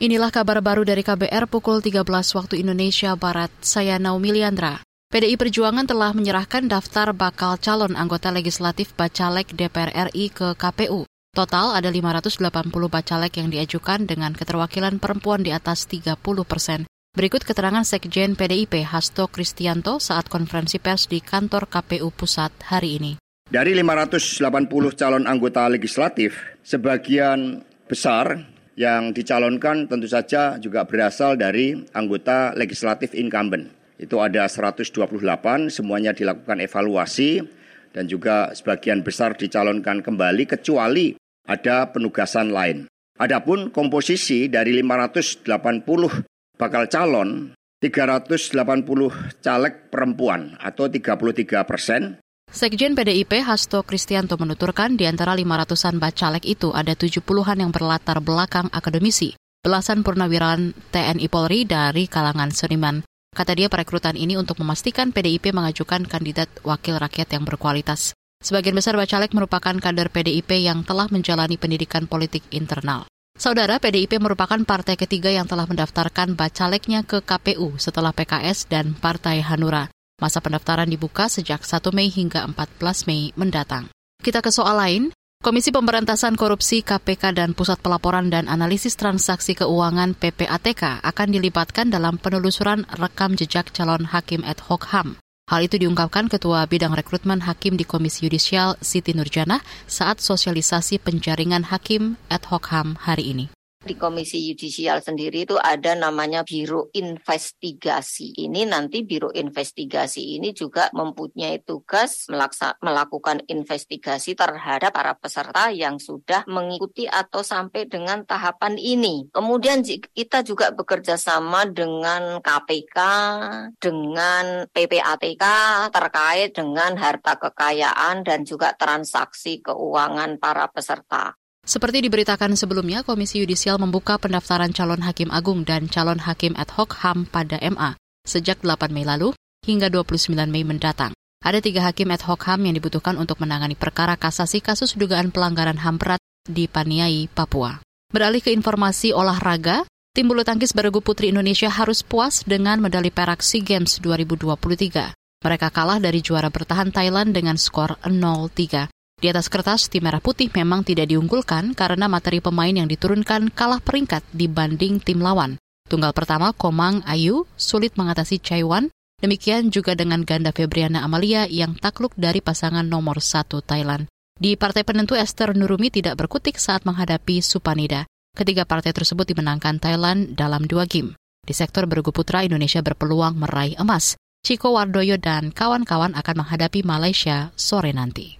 Inilah kabar baru dari KBR pukul 13 waktu Indonesia Barat. Saya Naomi Liandra. PDI Perjuangan telah menyerahkan daftar bakal calon anggota legislatif Bacalek DPR RI ke KPU. Total ada 580 bacalek yang diajukan dengan keterwakilan perempuan di atas 30 persen. Berikut keterangan Sekjen PDIP Hasto Kristianto saat konferensi pers di kantor KPU Pusat hari ini. Dari 580 calon anggota legislatif, sebagian besar yang dicalonkan tentu saja juga berasal dari anggota legislatif incumbent. Itu ada 128, semuanya dilakukan evaluasi dan juga sebagian besar dicalonkan kembali kecuali ada penugasan lain. Adapun komposisi dari 580 bakal calon, 380 caleg perempuan atau 33 persen, Sekjen PDIP Hasto Kristianto menuturkan di antara 500-an bacalek itu ada 70-an yang berlatar belakang akademisi, belasan purnawirawan TNI Polri dari kalangan seniman. Kata dia perekrutan ini untuk memastikan PDIP mengajukan kandidat wakil rakyat yang berkualitas. Sebagian besar bacalek merupakan kader PDIP yang telah menjalani pendidikan politik internal. Saudara PDIP merupakan partai ketiga yang telah mendaftarkan bacaleknya ke KPU setelah PKS dan Partai Hanura. Masa pendaftaran dibuka sejak 1 Mei hingga 14 Mei mendatang. Kita ke soal lain. Komisi Pemberantasan Korupsi KPK dan Pusat Pelaporan dan Analisis Transaksi Keuangan PPATK akan dilibatkan dalam penelusuran rekam jejak calon hakim ad hoc HAM. Hal itu diungkapkan Ketua Bidang Rekrutmen Hakim di Komisi Yudisial Siti Nurjana saat sosialisasi penjaringan hakim ad hoc HAM hari ini. Di Komisi Yudisial sendiri itu ada namanya Biro Investigasi. Ini nanti Biro Investigasi ini juga mempunyai tugas melaksa, melakukan investigasi terhadap para peserta yang sudah mengikuti atau sampai dengan tahapan ini. Kemudian kita juga bekerja sama dengan KPK, dengan PPATK terkait dengan harta kekayaan dan juga transaksi keuangan para peserta. Seperti diberitakan sebelumnya, Komisi Yudisial membuka pendaftaran calon hakim agung dan calon hakim ad hoc HAM pada MA sejak 8 Mei lalu hingga 29 Mei mendatang. Ada tiga hakim ad hoc HAM yang dibutuhkan untuk menangani perkara kasasi kasus dugaan pelanggaran HAM berat di Paniai, Papua. Beralih ke informasi olahraga, tim bulu tangkis beregu putri Indonesia harus puas dengan medali perak SEA Games 2023. Mereka kalah dari juara bertahan Thailand dengan skor 0-3. Di atas kertas, tim Merah Putih memang tidak diunggulkan karena materi pemain yang diturunkan kalah peringkat dibanding tim lawan. Tunggal pertama, Komang Ayu, sulit mengatasi Chaiwan. Demikian juga dengan ganda Febriana Amalia yang takluk dari pasangan nomor satu Thailand. Di partai penentu, Esther Nurumi tidak berkutik saat menghadapi Supanida. Ketiga partai tersebut dimenangkan Thailand dalam dua game. Di sektor bergu putra, Indonesia berpeluang meraih emas. Chico Wardoyo dan kawan-kawan akan menghadapi Malaysia sore nanti.